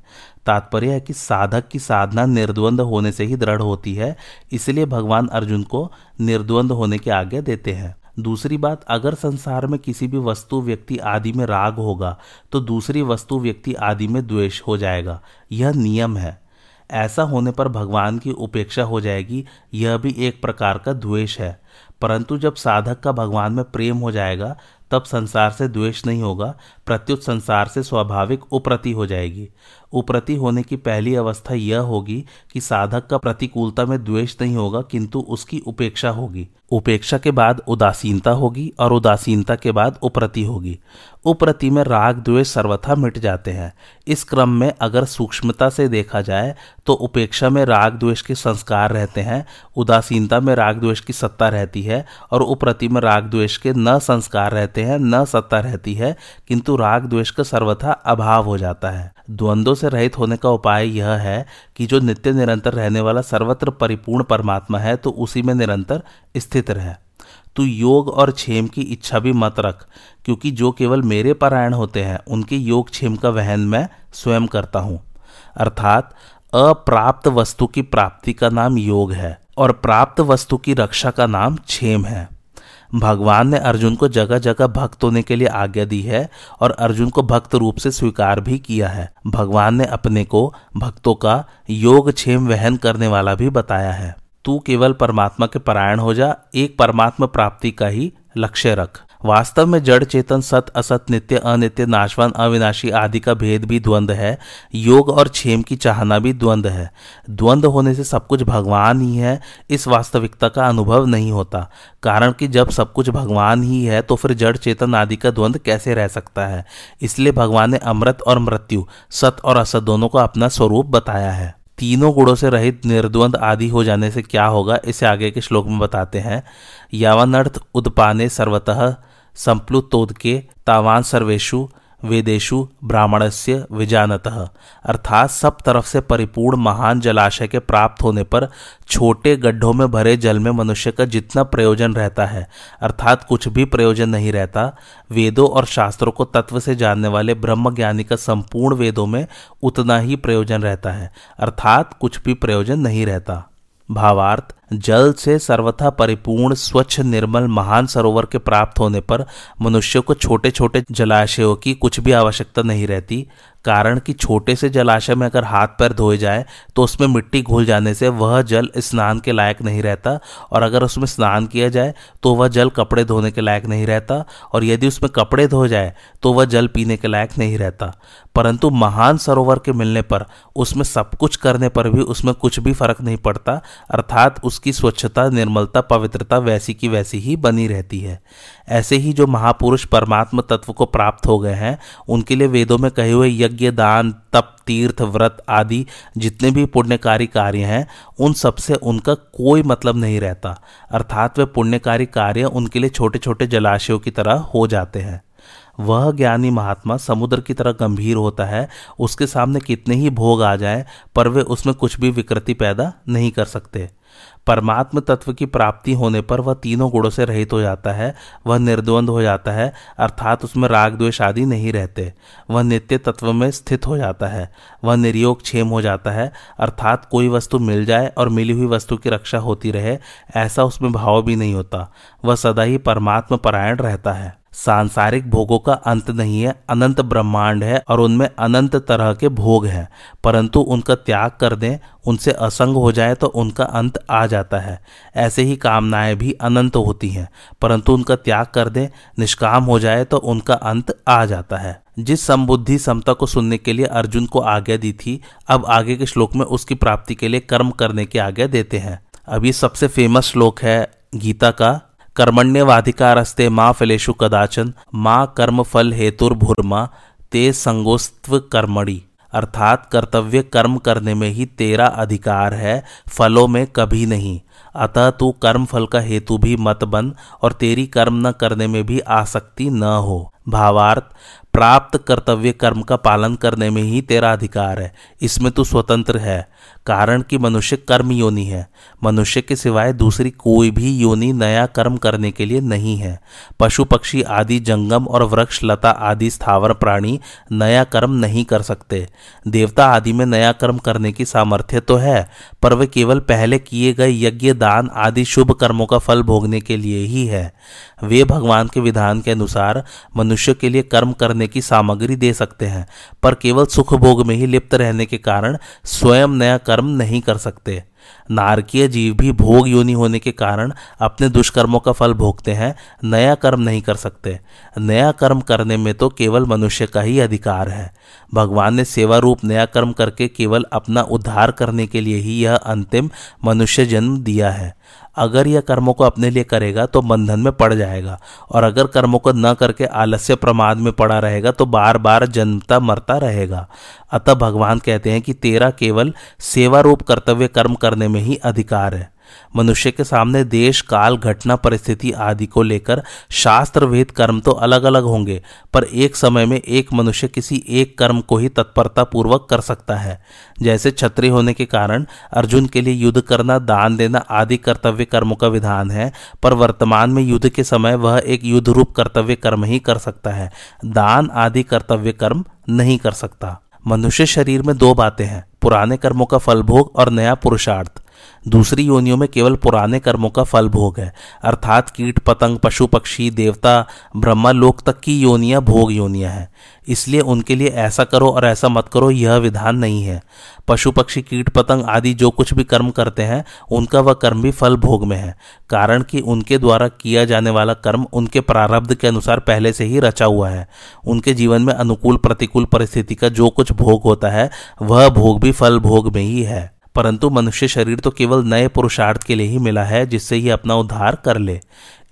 तात्पर्य है कि साधक की साधना निर्द्वंद होने से ही दृढ़ होती है, इसलिए भगवान अर्जुन को निर्द्वंद होने की आज्ञा देते हैं। दूसरी बात, अगर संसार में किसी भी वस्तु, व्यक्ति आदि में राग होगा तो दूसरी वस्तु, व्यक्ति आदि में द्वेष हो जाएगा। यह नियम है। ऐसा होने पर भगवान की उपेक्षा हो जाएगी, यह भी एक प्रकार का द्वेष है। परंतु जब साधक का भगवान में प्रेम हो जाएगा तब संसार से द्वेष नहीं होगा, प्रत्युत संसार से स्वाभाविक उप्रति हो जाएगी। उप्रति होने की पहली अवस्था यह होगी कि साधक का प्रतिकूलता में द्वेष नहीं होगा, किंतु उसकी उपेक्षा होगी। उपेक्षा के बाद उदासीनता होगी और उदासीनता के बाद उप्रति होगी। उप्रति में राग द्वेष सर्वथा मिट जाते हैं। इस क्रम में अगर सूक्ष्मता से देखा जाए तो उपेक्षा में राग द्वेष के संस्कार रहते हैं, उदासीनता में राग द्वेष की सत्ता रहती है, और उप्रति में राग द्वेष के न संस्कार रहते हैं, न सत्ता रहती है, किंतु राग द्वेष का सर्वथा अभाव हो जाता है। द्वंद्व से रहित होने का उपाय यह है कि जो नित्य निरंतर रहने वाला सर्वत्र परिपूर्ण परमात्मा है तो उसी में निरंतर स्थित रहे। तू योग और क्षेम की इच्छा भी मत रख, क्योंकि जो केवल मेरे पारायण होते हैं, उनके योग क्षेम का वहन मैं स्वयं करता हूँ। अर्थात, अप्राप्त वस्तु की प्राप्ति का नाम योग है, और प्राप्त वस्तु की रक्षा का नाम क्षेम है। भगवान ने अर्जुन को जगह जगह भक्त होने के लिए आज्ञा दी है, और अर्जुन को भक्त रूप से स्वीकार भी किया है। भगवान ने अपने को भक्तों का योग क्षेम वहन करने वाला भी बताया है। तू केवल परमात्मा के परायण हो जा, एक परमात्मा प्राप्ति का ही लक्ष्य रख। वास्तव में जड़, चेतन, सत, असत, नित्य, अनित्य, नाशवान, अविनाशी आदि का भेद भी द्वंद है। योग और क्षेम की चाहना भी द्वंद है। द्वंद होने से सब कुछ भगवान ही है, इस वास्तविकता का अनुभव नहीं होता। कारण कि जब सब कुछ भगवान ही है तो फिर जड़, चेतन आदि का द्वंद कैसे रह सकता है? इसलिए भगवान ने अमृत और मृत्यु, सत और असत दोनों को अपना स्वरूप बताया है। तीनों गुणों से रहित निर्द्वंद आदि हो जाने से क्या होगा? इसे आगे के श्लोक में बताते हैं। यावनर्थ उदपाने सर्वतः संप्लुतोद के तावान सर्वेशु वेदेशु ब्राह्मणस्य विजानतः। अर्थात सब तरफ़ से परिपूर्ण महान जलाशय के प्राप्त होने पर छोटे गड्ढों में भरे जल में मनुष्य का जितना प्रयोजन रहता है, अर्थात कुछ भी प्रयोजन नहीं रहता, वेदों और शास्त्रों को तत्व से जानने वाले ब्रह्म ज्ञानी का संपूर्ण वेदों में उतना ही प्रयोजन रहता है, अर्थात कुछ भी प्रयोजन नहीं रहता। भावार्थ जल से सर्वथा परिपूर्ण, स्वच्छ, निर्मल, महान सरोवर के प्राप्त होने पर मनुष्य को छोटे छोटे जलाशयों की कुछ भी आवश्यकता नहीं रहती। कारण कि छोटे से जलाशय में अगर हाथ पैर धोए जाए तो उसमें मिट्टी घुल जाने से वह जल स्नान के लायक नहीं रहता। और अगर उसमें स्नान किया जाए तो वह जल कपड़े धोने के लायक नहीं रहता। और यदि उसमें कपड़े धो जाए तो वह जल पीने के लायक नहीं रहता। परंतु महान सरोवर के मिलने पर, उसमें सब कुछ करने पर भी उसमें कुछ भी फ़र्क नहीं पड़ता। अर्थात उसकी स्वच्छता, निर्मलता, पवित्रता वैसी की वैसी ही बनी रहती है। ऐसे ही जो महापुरुष परमात्म तत्व को प्राप्त हो गए हैं, उनके लिए वेदों में कहे हुए यज्ञ, दान, तप, तीर्थ, व्रत आदि जितने भी पुण्यकारी कार्य हैं, उन सबसे उनका कोई मतलब नहीं रहता। अर्थात वे पुण्यकारी कार्य उनके लिए छोटे छोटे जलाशयों की तरह हो जाते हैं। वह ज्ञानी महात्मा समुद्र की तरह गंभीर होता है, उसके सामने कितने ही भोग आ जाए, पर वे उसमें कुछ भी विकृति पैदा नहीं कर सकते। परमात्म तत्व की प्राप्ति होने पर वह तीनों गुणों से रहित हो जाता है, वह निर्द्वंद हो जाता है, अर्थात उसमें राग, द्वेष आदि नहीं रहते। वह नित्य तत्व में स्थित हो जाता है, वह निर्योग क्षेम हो जाता है, अर्थात कोई वस्तु मिल जाए और मिली हुई वस्तु की रक्षा होती रहे, ऐसा उसमें भाव भी नहीं होता। वह सदा ही परमात्म परायण रहता है। सांसारिक भोगों का अंत नहीं है, अनंत ब्रह्मांड है और उनमें अनंत तरह के भोग हैं। परंतु उनका त्याग कर दें, उनसे असंग हो जाए तो उनका अंत आ जाता है। ऐसे ही कामनाएँ भी अनंत होती हैं। परंतु उनका त्याग कर दें, निष्काम हो जाए तो उनका अंत आ जाता है। जिस संबुद्धि समता को सुनने के लिए अर्जुन को आज्ञा दी थी, अब आगे के श्लोक में उसकी प्राप्ति के लिए कर्म करने की आज्ञा देते हैं। ये सबसे फ़ेमस श्लोक है गीता का कर्मण्यवाधिकारस्ते माँ फलेशु कदाचन, माँ कर्म फल हेतुर्भुर्मा, ते संगोस्त्व कर्मणि। अर्थात कर्तव्य कर्म करने में ही तेरा अधिकार है, फलों में कभी नहीं। अतः तू कर्म फल का हेतु भी मत बन और तेरी कर्म न करने में भी आसक्ति न हो। भावार्थ प्राप्त कर्तव्य कर्म का पालन करने में ही तेरा अधिकार है। इसमें तू स्वतंत्र है, कारण कि मनुष्य कर्म योनि है। मनुष्य के सिवाय दूसरी कोई भी योनि नया कर्म करने के लिए नहीं है। पशु, पक्षी आदि, जंगम और वृक्ष, लता आदि, स्थावर, प्राणी नया कर्म नहीं कर सकते। देवता आदि में नया कर्म करने की सामर्थ्य तो है, पर वे केवल पहले किए गए यज्ञ, दान आदि शुभ कर्मों का फल भोगने के लिए ही है। वे भगवान के विधान के अनुसार मनुष्य के लिए कर्म करने की सामग्री दे सकते हैं, पर केवल सुख भोग में ही लिप्त रहने के कारण स्वयं नया कर्म नहीं कर सकते। नारकीय जीव भी भोग योनि होने के कारण अपने दुष्कर्मों का फल भोगते हैं, नया कर्म नहीं कर सकते। नया कर्म करने में तो केवल मनुष्य का ही अधिकार है। भगवान ने सेवा रूप नया कर्म करके केवल अपना उद्धार करने के लिए ही यह अंतिम मनुष्य जन्म दिया है। अगर यह कर्मों को अपने लिए करेगा तो बंधन में पड़ जाएगा। और अगर कर्मों को न करके आलस्य प्रमाद में पड़ा रहेगा तो बार बार जन्मता मरता रहेगा। अतः भगवान कहते हैं कि तेरा केवल सेवा रूप कर्तव्य कर्म करने में ही अधिकार है। मनुष्य के सामने देश, काल, घटना, परिस्थिति आदि को लेकर शास्त्र, वेद, कर्म तो अलग अलग होंगे, पर एक समय में एक मनुष्य किसी एक कर्म को ही तत्परता पूर्वक कर सकता है। जैसे छत्री होने के कारण अर्जुन के लिए युद्ध करना, दान देना आदि कर्तव्य कर्मों का विधान है, पर वर्तमान में युद्ध के समय वह एक युद्ध रूप कर्तव्य कर्म ही कर सकता है। दान आदि कर्तव्य कर्म नहीं कर सकता। मनुष्य शरीर में दो बातें हैं, पुराने कर्मों का फलभोग और नया पुरुषार्थ। दूसरी योनियों में केवल पुराने कर्मों का फल भोग है। अर्थात कीट, पतंग, पशु, पक्षी, देवता, ब्रह्मा, लोक तक की योनियाँ भोग योनियाँ हैं। इसलिए उनके लिए ऐसा करो और ऐसा मत करो, यह विधान नहीं है। पशु, पक्षी, कीट, पतंग आदि जो कुछ भी कर्म करते हैं, उनका वह कर्म भी फल भोग में है। कारण कि उनके द्वारा किया जाने वाला कर्म उनके प्रारब्ध के अनुसार पहले से ही रचा हुआ है। उनके जीवन में अनुकूल, प्रतिकूल परिस्थिति का जो कुछ भोग होता है, वह भोग भी फल भोग में ही है। परंतु मनुष्य शरीर तो केवल नए पुरुषार्थ के लिए ही मिला है, जिससे ही अपना उद्धार कर ले।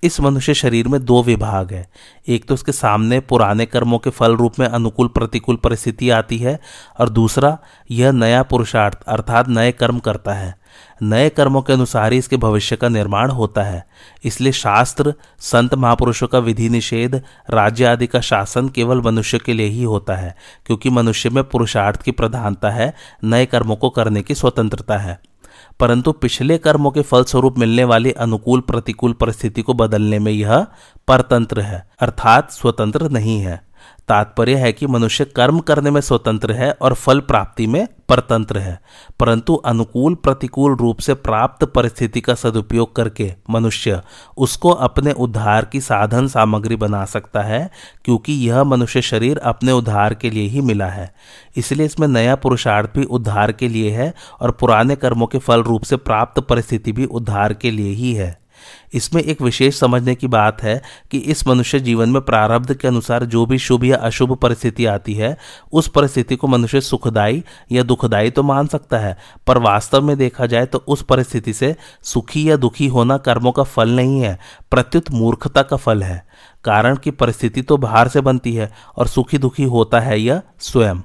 इस मनुष्य शरीर में दो विभाग है। एक तो उसके सामने पुराने कर्मों के फल रूप में अनुकूल प्रतिकूल परिस्थिति आती है, और दूसरा यह नया पुरुषार्थ, अर्थात नए कर्म करता है। नए कर्मों के अनुसार ही इसके भविष्य का निर्माण होता है। इसलिए शास्त्र, संत महापुरुषों का विधि निषेध, राज्य आदि का शासन केवल मनुष्य के लिए ही होता है, क्योंकि मनुष्य में पुरुषार्थ की प्रधानता है, नए कर्मों को करने की स्वतंत्रता है। परंतु पिछले कर्मों के फलस्वरूप मिलने वाली अनुकूल प्रतिकूल परिस्थिति को बदलने में यह परतंत्र है, अर्थात स्वतंत्र नहीं है। तात्पर्य है कि मनुष्य कर्म करने में स्वतंत्र है और फल प्राप्ति में परतंत्र है, परंतु अनुकूल प्रतिकूल रूप से प्राप्त परिस्थिति का सदुपयोग करके मनुष्य उसको अपने उद्धार की साधन सामग्री बना सकता है, क्योंकि यह मनुष्य शरीर अपने उद्धार के लिए ही मिला है। इसलिए इसमें नया पुरुषार्थ भी उद्धार के लिए है और पुराने कर्मों के फल रूप से प्राप्त परिस्थिति भी उद्धार के लिए ही है। इसमें एक विशेष समझने की बात है कि इस मनुष्य जीवन में प्रारब्ध के अनुसार जो भी शुभ या अशुभ परिस्थिति आती है, उस परिस्थिति को मनुष्य सुखदायी या दुखदायी तो मान सकता है, पर वास्तव में देखा जाए तो उस परिस्थिति से सुखी या दुखी होना कर्मों का फल नहीं है, प्रत्युत मूर्खता का फल है। कारण की परिस्थिति तो बाहर से बनती है और सुखी दुखी होता है यह स्वयं।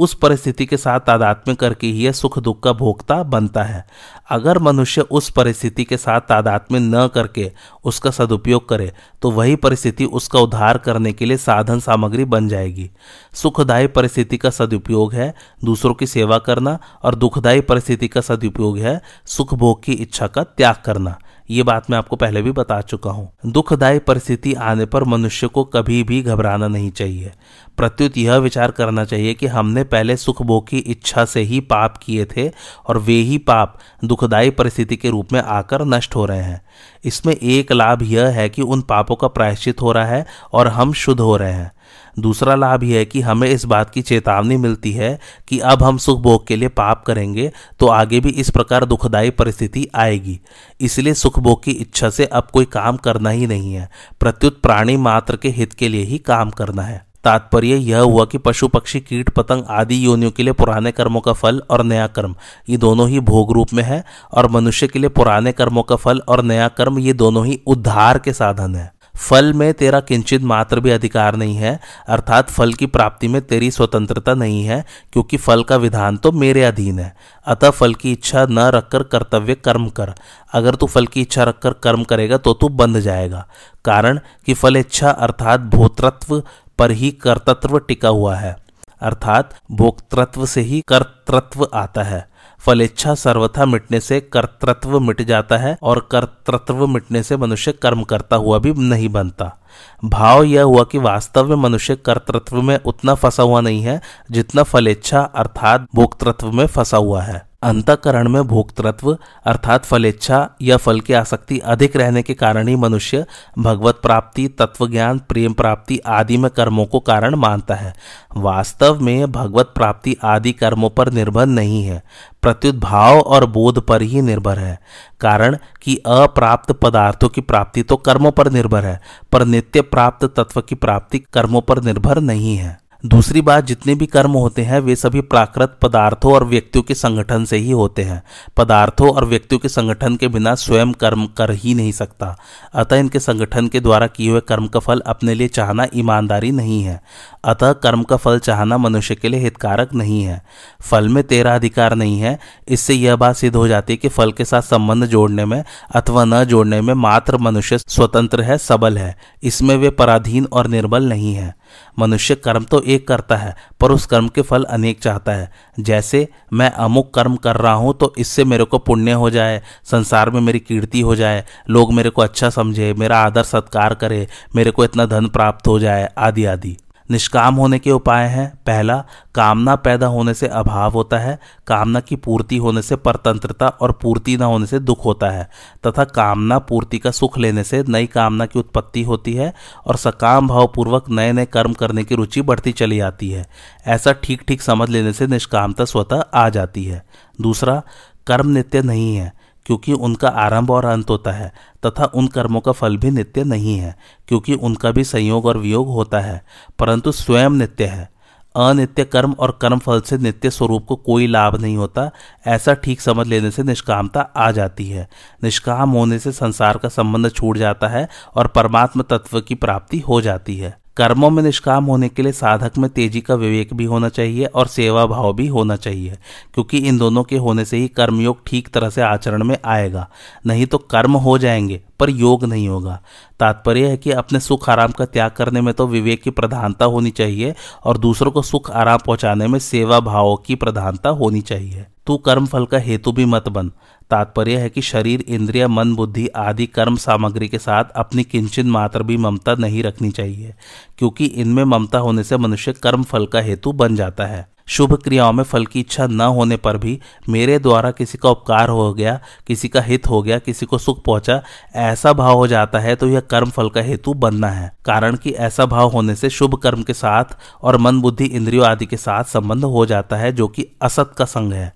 उस परिस्थिति के साथ तादात्म्य करके ही यह सुख दुख का भोक्ता बनता है। अगर मनुष्य उस परिस्थिति के साथ तादात्म्य न करके उसका सदुपयोग करे तो वही परिस्थिति उसका उद्धार करने के लिए साधन सामग्री बन जाएगी। सुखदायी परिस्थिति का सदुपयोग है दूसरों की सेवा करना, और दुखदायी परिस्थिति का सदुपयोग है सुख भोग की इच्छा का त्याग करना। ये बात मैं आपको पहले भी बता चुका हूँ। दुखदायी परिस्थिति आने पर मनुष्य को कभी भी घबराना नहीं चाहिए। प्रत्युत यह विचार करना चाहिए कि हमने पहले सुख भोग की इच्छा से ही पाप किए थे और वे ही पाप दुखदायी परिस्थिति के रूप में आकर नष्ट हो रहे हैं। इसमें एक लाभ यह है कि उन पापों का प्रायश्चित हो रहा है और हम शुद्ध हो रहे हैं। दूसरा लाभ यह है कि हमें इस बात की चेतावनी मिलती है कि अब हम सुख भोग के लिए पाप करेंगे तो आगे भी इस प्रकार दुखदायी परिस्थिति आएगी। इसलिए सुख भोग की इच्छा से अब कोई काम करना ही नहीं है। प्रत्युत प्राणी मात्र के हित के लिए ही काम करना है। तात्पर्य यह हुआ कि पशु पक्षी, कीट पतंग आदि योनियों के लिए पुराने कर्मों का फल और नया कर्म, ये दोनों ही भोग रूप में है, और मनुष्य के लिए पुराने कर्मों का फल और नया कर्म, ये दोनों ही उद्धार के साधन है। फल में तेरा किंचित मात्र भी अधिकार नहीं है, अर्थात फल की प्राप्ति में तेरी स्वतंत्रता नहीं है, क्योंकि फल का विधान तो मेरे अधीन है। अतः फल की इच्छा न रखकर कर्तव्य कर्म कर। अगर तू फल की इच्छा रखकर कर्म करेगा तो तू बंध जाएगा। कारण कि फल इच्छा अर्थात भोतृत्व पर ही कर्तृत्व टिका हुआ है। अर्थात भोक्तृत्व से ही कर्तृत्व आता है। फलेच्छा सर्वथा मिटने से कर्तृत्व मिट जाता है और कर्तृत्व मिटने से मनुष्य कर्म करता हुआ भी नहीं बनता। भाव यह हुआ कि वास्तव में मनुष्य कर्तृत्व में उतना फंसा हुआ नहीं है जितना फलेच्छा अर्थात भोक्तृत्व में फंसा हुआ है। अंतकरण में भोक्तृत्व, अर्थात फलेच्छा या फल की आसक्ति अधिक रहने के कारण ही मनुष्य भगवत प्राप्ति तत्व ज्ञान प्रेम प्राप्ति आदि में कर्मों को कारण मानता है। वास्तव में भगवत प्राप्ति आदि कर्मों पर निर्भर नहीं है। प्रत्युत भाव और बोध पर ही निर्भर है। कारण कि अप्राप्त पदार्थों की प्राप्ति तो कर्मों पर निर्भर है, पर नित्य प्राप्त तत्व की प्राप्ति कर्मों पर निर्भर नहीं है। दूसरी बात, जितने भी कर्म होते हैं, वे सभी प्राकृत पदार्थों और व्यक्तियों के संगठन से ही होते हैं। पदार्थों और व्यक्तियों के संगठन के बिना स्वयं कर्म कर ही नहीं सकता। अतः इनके संगठन के द्वारा किए हुए कर्म का फल अपने लिए चाहना ईमानदारी नहीं है। अतः कर्म का फल चाहना मनुष्य के लिए हितकारक नहीं है। फल में तेरा अधिकार नहीं है। इससे यह बात सिद्ध हो जाती है कि फल के साथ संबंध जोड़ने में अथवा न जोड़ने में मात्र मनुष्य स्वतंत्र है, सबल है। इसमें वे पराधीन और निर्बल नहीं है। मनुष्य कर्म तो एक करता है, पर उस कर्म के फल अनेक चाहता है। जैसे मैं अमुक कर्म कर रहा हूँ तो इससे मेरे को पुण्य हो जाए, संसार में मेरी कीर्ति हो जाए, लोग मेरे को अच्छा समझे, मेरा आदर सत्कार करे, मेरे को इतना धन प्राप्त हो जाए, आदि आदि। निष्काम होने के उपाय हैं। पहला, कामना पैदा होने से अभाव होता है। कामना की पूर्ति होने से परतंत्रता और पूर्ति न होने से दुख होता है। तथा कामना पूर्ति का सुख लेने से नई कामना की उत्पत्ति होती है और सकाम भावपूर्वक नए नए कर्म करने की रुचि बढ़ती चली आती है। ऐसा ठीक ठीक समझ लेने से निष्कामता स्वतः आ जाती है। दूसरा, कर्म नित्य नहीं है। क्योंकि उनका आरंभ और अंत होता है, तथा उन कर्मों का फल भी नित्य नहीं है, क्योंकि उनका भी संयोग और वियोग होता है, परंतु स्वयं नित्य है। अनित्य कर्म और कर्म फल से नित्य स्वरूप को कोई लाभ नहीं होता, ऐसा ठीक समझ लेने से निष्कामता आ जाती है। निष्काम होने से संसार का संबंध छूट जाता है और परमात्म तत्व की प्राप्ति हो जाती है। कर्मों में निष्काम होने के लिए साधक में तेज़ी का विवेक भी होना चाहिए और सेवा भाव भी होना चाहिए, क्योंकि इन दोनों के होने से ही कर्मयोग ठीक तरह से आचरण में आएगा। नहीं तो कर्म हो जाएँगे, पर योग नहीं होगा। तात्पर्य है कि अपने सुख आराम का त्याग करने में तो विवेक की प्रधानता होनी चाहिए और दूसरों को सुख आराम पहुँचाने में सेवा भाव की प्रधानता होनी चाहिए। तू कर्म फल का हेतु भी मत बन। तात्पर्य है कि शरीर, इंद्रिय, मन, बुद्धि आदि कर्म सामग्री के साथ अपनी किंचन मात्र भी ममता नहीं रखनी चाहिए, क्योंकि इनमें ममता होने से मनुष्य कर्म फल का हेतु बन जाता है। शुभ क्रियाओं में फल की इच्छा न होने पर भी मेरे द्वारा किसी का उपकार हो गया, किसी का हित हो गया, किसी को सुख पहुँचा, ऐसा भाव हो जाता है तो यह कर्म फल का हेतु बनना है। कारण कि ऐसा भाव होने से शुभ कर्म के साथ और मन, बुद्धि, इंद्रियों आदि के साथ संबंध हो जाता है, जो कि असत का संग है।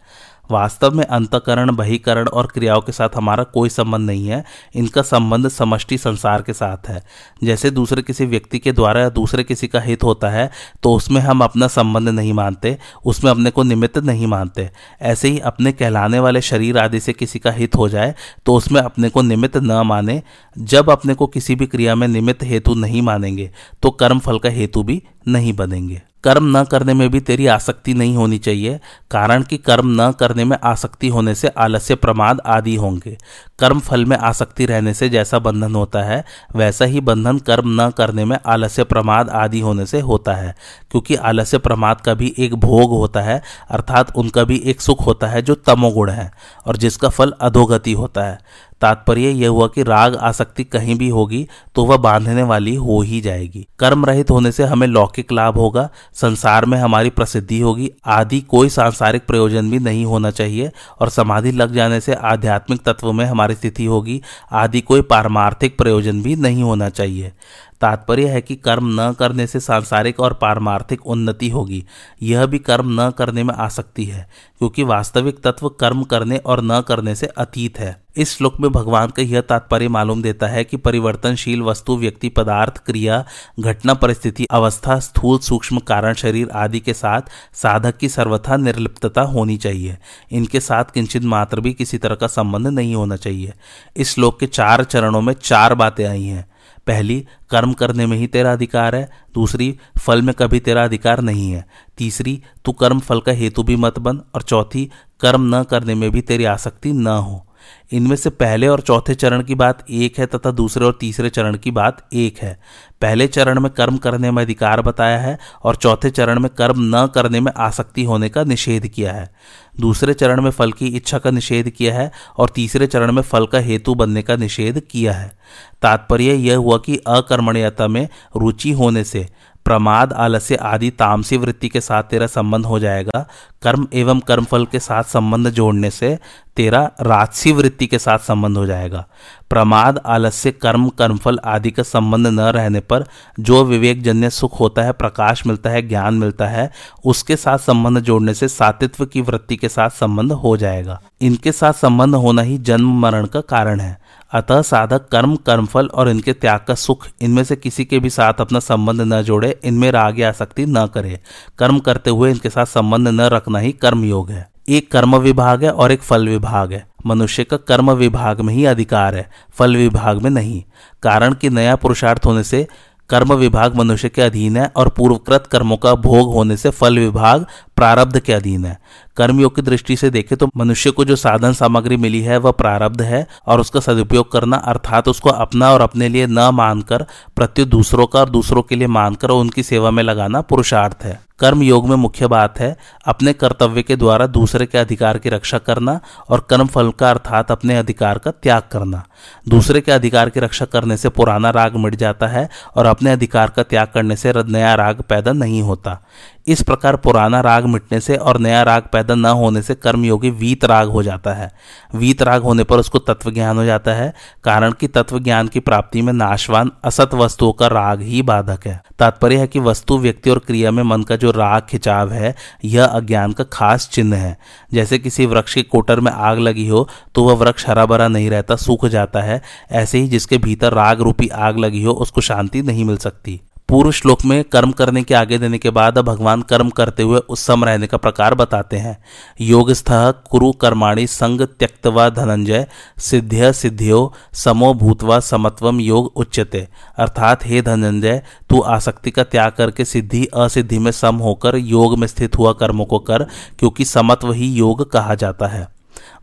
वास्तव में अंतकरण, बहिकरण और क्रियाओं के साथ हमारा कोई संबंध नहीं है। इनका संबंध समष्टि संसार के साथ है। जैसे दूसरे किसी व्यक्ति के द्वारा या दूसरे किसी का हित होता है तो उसमें हम अपना संबंध नहीं मानते, उसमें अपने को निमित्त नहीं मानते। ऐसे ही अपने कहलाने वाले शरीर आदि से किसी का हित हो जाए तो उसमें अपने को निमित्त न माने। जब अपने को किसी भी क्रिया में निमित्त हेतु नहीं मानेंगे तो कर्म फल का हेतु भी नहीं बनेंगे। कर्म न करने में भी तेरी आसक्ति नहीं होनी चाहिए, कारण कि कर्म न करने में आसक्ति होने से आलस्य प्रमाद आदि होंगे। कर्म फल में आसक्ति रहने से जैसा बंधन होता है, वैसा ही बंधन कर्म न करने में आलस्य प्रमाद आदि होने से होता है, क्योंकि आलस्य प्रमाद का भी एक भोग होता है, अर्थात उनका भी एक सुख होता है जो तमोगुण है, और जिसका फल अधोगति होता है। तात्पर्य यह हुआ कि राग आसक्ति कहीं भी होगी तो वह बांधने वाली हो ही जाएगी। कर्म रहित होने से हमें लौकिक लाभ होगा, संसार में हमारी प्रसिद्धि होगी, आदि कोई सांसारिक प्रयोजन भी नहीं होना चाहिए, और समाधि लग जाने से आध्यात्मिक तत्व में हमारी स्थिति होगी, आदि कोई पारमार्थिक प्रयोजन भी नहीं होना चाहिए। तात्पर्य है कि कर्म न करने से सांसारिक और पारमार्थिक उन्नति होगी। यह भी कर्म न करने में आ सकती है, क्योंकि वास्तविक तत्व कर्म करने और न करने से अतीत है। इस श्लोक में भगवान का यह तात्पर्य मालूम देता है कि परिवर्तनशील वस्तु, व्यक्ति, पदार्थ, क्रिया, घटना, परिस्थिति, अवस्था, स्थूल, सूक्ष्म, कारण, शरीर आदि के साथ साधक की सर्वथा निर्लिप्तता होनी चाहिए। इनके साथ किंचित मात्र भी किसी तरह का संबंध नहीं होना चाहिए। इस श्लोक के चार चरणों में चार बातें आई हैं। पहली, कर्म करने में ही तेरा अधिकार है। दूसरी, फल में कभी तेरा अधिकार नहीं है। तीसरी, तू कर्म फल का हेतु भी मत बन। और चौथी, कर्म न करने में भी तेरी आसक्ति न हो। इनमें से पहले और चौथे चरण की बात एक है तथा दूसरे और तीसरे चरण की बात एक है। पहले चरण में कर्म करने में अधिकार बताया है और चौथे चरण में कर्म न करने में आसक्ति होने का निषेध किया है। दूसरे चरण में फल की इच्छा का निषेध किया है और तीसरे चरण में फल का हेतु बनने का निषेध किया है। तात्पर्य यह हुआ कि अकर्मण्यता में रुचि होने से प्रमाद, आलस्य आदि तामसी वृत्ति के साथ तेरा संबंध हो जाएगा। कर्म एवं कर्मफल के साथ संबंध जोड़ने से तेरा राजसी वृत्ति के साथ संबंध हो जाएगा। प्रमाद, आलस्य, कर्म, कर्मफल आदि का संबंध न रहने पर जो विवेक जन्य सुख होता है, प्रकाश मिलता है, ज्ञान मिलता है, उसके साथ संबंध जोड़ने से सातित्व की वृत्ति के साथ संबंध हो जाएगा। इनके साथ संबंध होना ही जन्म मरण का कारण है। अतः साधक कर्म, कर्मफल और इनके त्याग का सुख, इनमें से किसी के भी साथ अपना संबंध न जोड़े, इनमें राग या आसक्ति न करे। कर्म करते हुए इनके साथ संबंध न रखना ही कर्म योग है। एक कर्म विभाग है और एक फल विभाग है। मनुष्य का कर्म विभाग में ही अधिकार है, फल विभाग में नहीं। कारण कि नया पुरुषार्थ होने से कर्म विभाग मनुष्य के अधीन है और पूर्वकृत कर्मों का भोग होने से फल विभाग प्रारब्ध के अधीन है। कर्मयोग की दृष्टि से देखें तो मनुष्य को जो साधन सामग्री मिली है, वह प्रारब्ध है और उसका सदुपयोग करना अर्थात उसको अपना और अपने लिए न मानकर, प्रत्युत दूसरों का और दूसरों के लिए मानकर उनकी सेवा में लगाना पुरुषार्थ है। कर्म योग में मुख्य बात है अपने कर्तव्य के द्वारा दूसरे के अधिकार की रक्षा करना और कर्म फल का अर्थात अपने अधिकार का त्याग करना। दूसरे के अधिकार की रक्षा करने से पुराना राग मिट जाता है और अपने अधिकार का त्याग करने से नया राग पैदा नहीं होता। इस प्रकार पुराना राग मिटने से और नया राग पैदा न होने से कर्मयोगी वीत राग हो जाता है। वीत राग होने पर उसको तत्व ज्ञान हो जाता है, कारण कि तत्व ज्ञान की प्राप्ति में नाशवान, असत वस्तुओं का राग ही बाधक है। तात्पर्य है कि वस्तु, व्यक्ति और क्रिया में मन का जो राग खिंचाव है, यह अज्ञान का खास चिन्ह है। जैसे किसी वृक्ष के कोटर में आग लगी हो तो वह वृक्ष हरा भरा नहीं रहता, सूख जाता है। ऐसे ही जिसके भीतर राग रूपी आग लगी हो, उसको शांति नहीं मिल सकती। पूर्व श्लोक में कर्म करने के आगे देने के बाद भगवान कर्म करते हुए उत्सम रहने का प्रकार बताते हैं। योग स्थ कुरु कर्माणी संग त्यक्तवा धनंजय, सिद्ध्य सिद्धियो, समो भूतवा समत्वम योग उच्चते अर्थात, हे धनंजय, तू आसक्ति का त्याग करके सिद्धि असिद्धि में सम होकर योग में स्थित हुआ कर्मों को कर, क्योंकि समत्व ही योग कहा जाता है।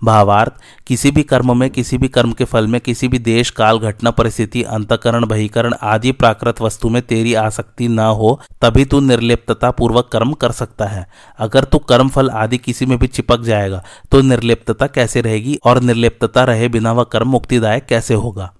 भावार्थ, किसी भी कर्म में, किसी भी कर्म के फल में, किसी भी देश, काल, घटना, परिस्थिति, अंतकरण, बहिकरण आदि प्राकृत वस्तु में तेरी आसक्ति न हो, तभी तू निर्लिप्तता पूर्वक कर्म कर सकता है। अगर तू कर्म फल आदि किसी में भी चिपक जाएगा तो निर्लिप्तता कैसे रहेगी और निर्लिप्तता रहे बिना वह कर्म मुक्तिदायक कैसे होगा?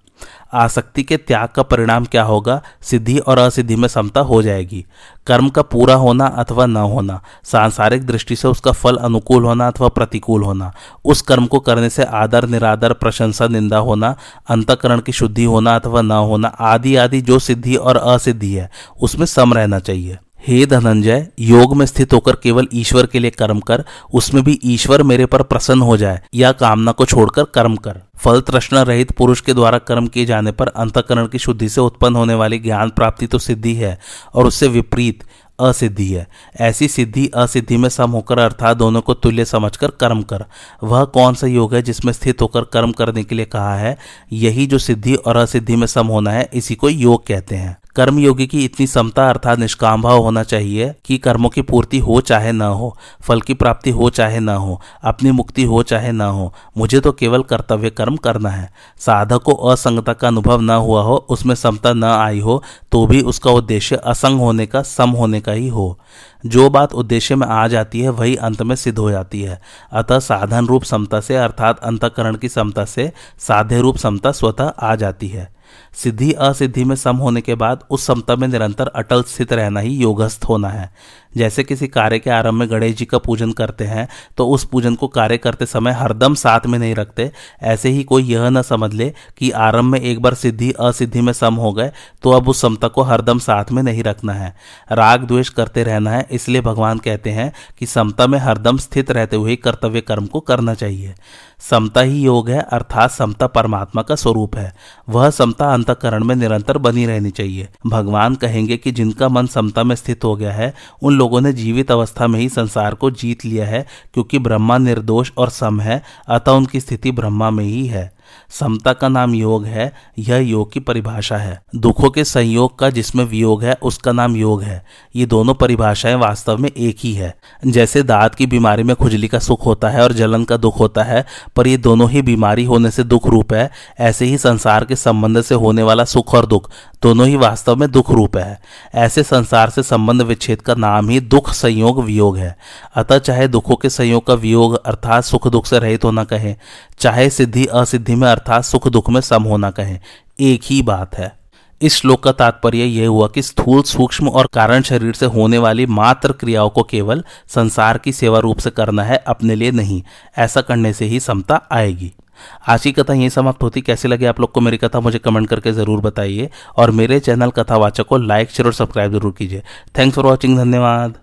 आसक्ति के त्याग का परिणाम क्या होगा? सिद्धि और असिद्धि में समता हो जाएगी। कर्म का पूरा होना अथवा न होना, सांसारिक दृष्टि से उसका फल अनुकूल होना अथवा प्रतिकूल होना, उस कर्म को करने से आदर, निरादर, प्रशंसा, निंदा होना, अंतकरण की शुद्धि होना अथवा न होना आदि आदि जो सिद्धि और असिद्धि है, उसमें सम रहना चाहिए। हे धनंजय, योग में स्थित होकर केवल ईश्वर के लिए कर्म कर, उसमें भी ईश्वर मेरे पर प्रसन्न हो जाए, या कामना को छोड़कर कर्म कर। फल तृष्णा रहित पुरुष के द्वारा कर्म किए जाने पर अंतकरण की शुद्धि से उत्पन्न होने वाली ज्ञान प्राप्ति तो सिद्धि है, और उससे विपरीत असिद्धि है। ऐसी सिद्धि असिद्धि में सम होकर अर्थात दोनों को तुल्य समझकर कर्म कर। वह कौन सा योग है जिसमें स्थित होकर कर्म करने के लिए कहा है? यही जो सिद्धि और असिद्धि में सम होना है, इसी को योग कहते हैं। कर्मयोगी की इतनी समता अर्थात निष्काम भाव होना चाहिए कि कर्मों की पूर्ति हो चाहे न हो, फल की प्राप्ति हो चाहे न हो, अपनी मुक्ति हो चाहे न हो, मुझे तो केवल कर्तव्य कर्म करना है। साधक को असंगता का अनुभव न हुआ हो, उसमें समता न आई हो तो भी उसका उद्देश्य असंग होने का, सम होने का ही हो। जो बात उद्देश्य में आ जाती है, वही अंत में सिद्ध हो जाती है। अतः साधन रूप समता से अर्थात अंतकरण की समता से साध्य रूप समता स्वतः आ जाती है। सिद्धि असिद्धि में सम होने के बाद उस समता में निरंतर अटल स्थित रहना ही योगस्थ होना है। जैसे किसी कार्य के आरंभ में गणेश जी का पूजन करते हैं तो उस पूजन को कार्य करते समय हरदम साथ में नहीं रखते। ऐसे ही कोई यह न समझ ले कि आरंभ में एक बार सिद्धि, असिद्धि में सम हो गए तो अब उस समता को हरदम साथ में नहीं रखना है। राग द्वेष करते रहना है, इसलिए भगवान कहते हैं कि समता में हरदम स्थित रहते हुए कर्तव्य कर्म को करना चाहिए। समता ही योग है, अर्थात समता परमात्मा का स्वरूप है। वह समता अंतकरण में निरंतर बनी रहनी चाहिए। भगवान कहेंगे कि जिनका मन समता में स्थित हो गया है, उन लोगों ने जीवित अवस्था में ही संसार को जीत लिया है, क्योंकि ब्रह्मा निर्दोष और सम है, अतः उनकी स्थिति ब्रह्मा में ही है। समता का नाम योग है, यह योग की परिभाषा है। दुखों के संयोग का जिसमें वियोग है, उसका नाम योग है। ये दोनों परिभाषाएँ वास्तव में एक ही है। जैसे दांत की बीमारी में खुजली का सुख होता है और जलन का दुख होता है, पर ये दोनों ही बीमारी होने से दुख रूप है, ऐसे ही संसार के संबंध से होने वाला सुख और दुख दोनों ही वास्तव में दुख रूप है। ऐसे संसार से संबंध विच्छेद का नाम ही दुख संयोग वियोग है। अतः चाहे दुखों के संयोग का वियोग अर्थात सुख दुख से रहित होना कहे, चाहे सिद्धि असिद्धि में अर्थात सुख दुख में सम होना कहे। एक ही बात है। इस श्लोक का तात्पर्य यह हुआ कि स्थूल, सूक्ष्म और कारण शरीर से होने वाली मात्र क्रियाओं को केवल संसार की सेवा रूप से करना है, अपने लिए नहीं। ऐसा करने से ही समता आएगी। आज की कथा यही समाप्त होती। कैसी लगी आप लोग को मेरी कथा, मुझे कमेंट करके ज़रूर बताइए। और मेरे चैनल कथावाचक को लाइक, शेयर और सब्सक्राइब ज़रूर कीजिए। थैंक्स फॉर वॉचिंग धन्यवाद।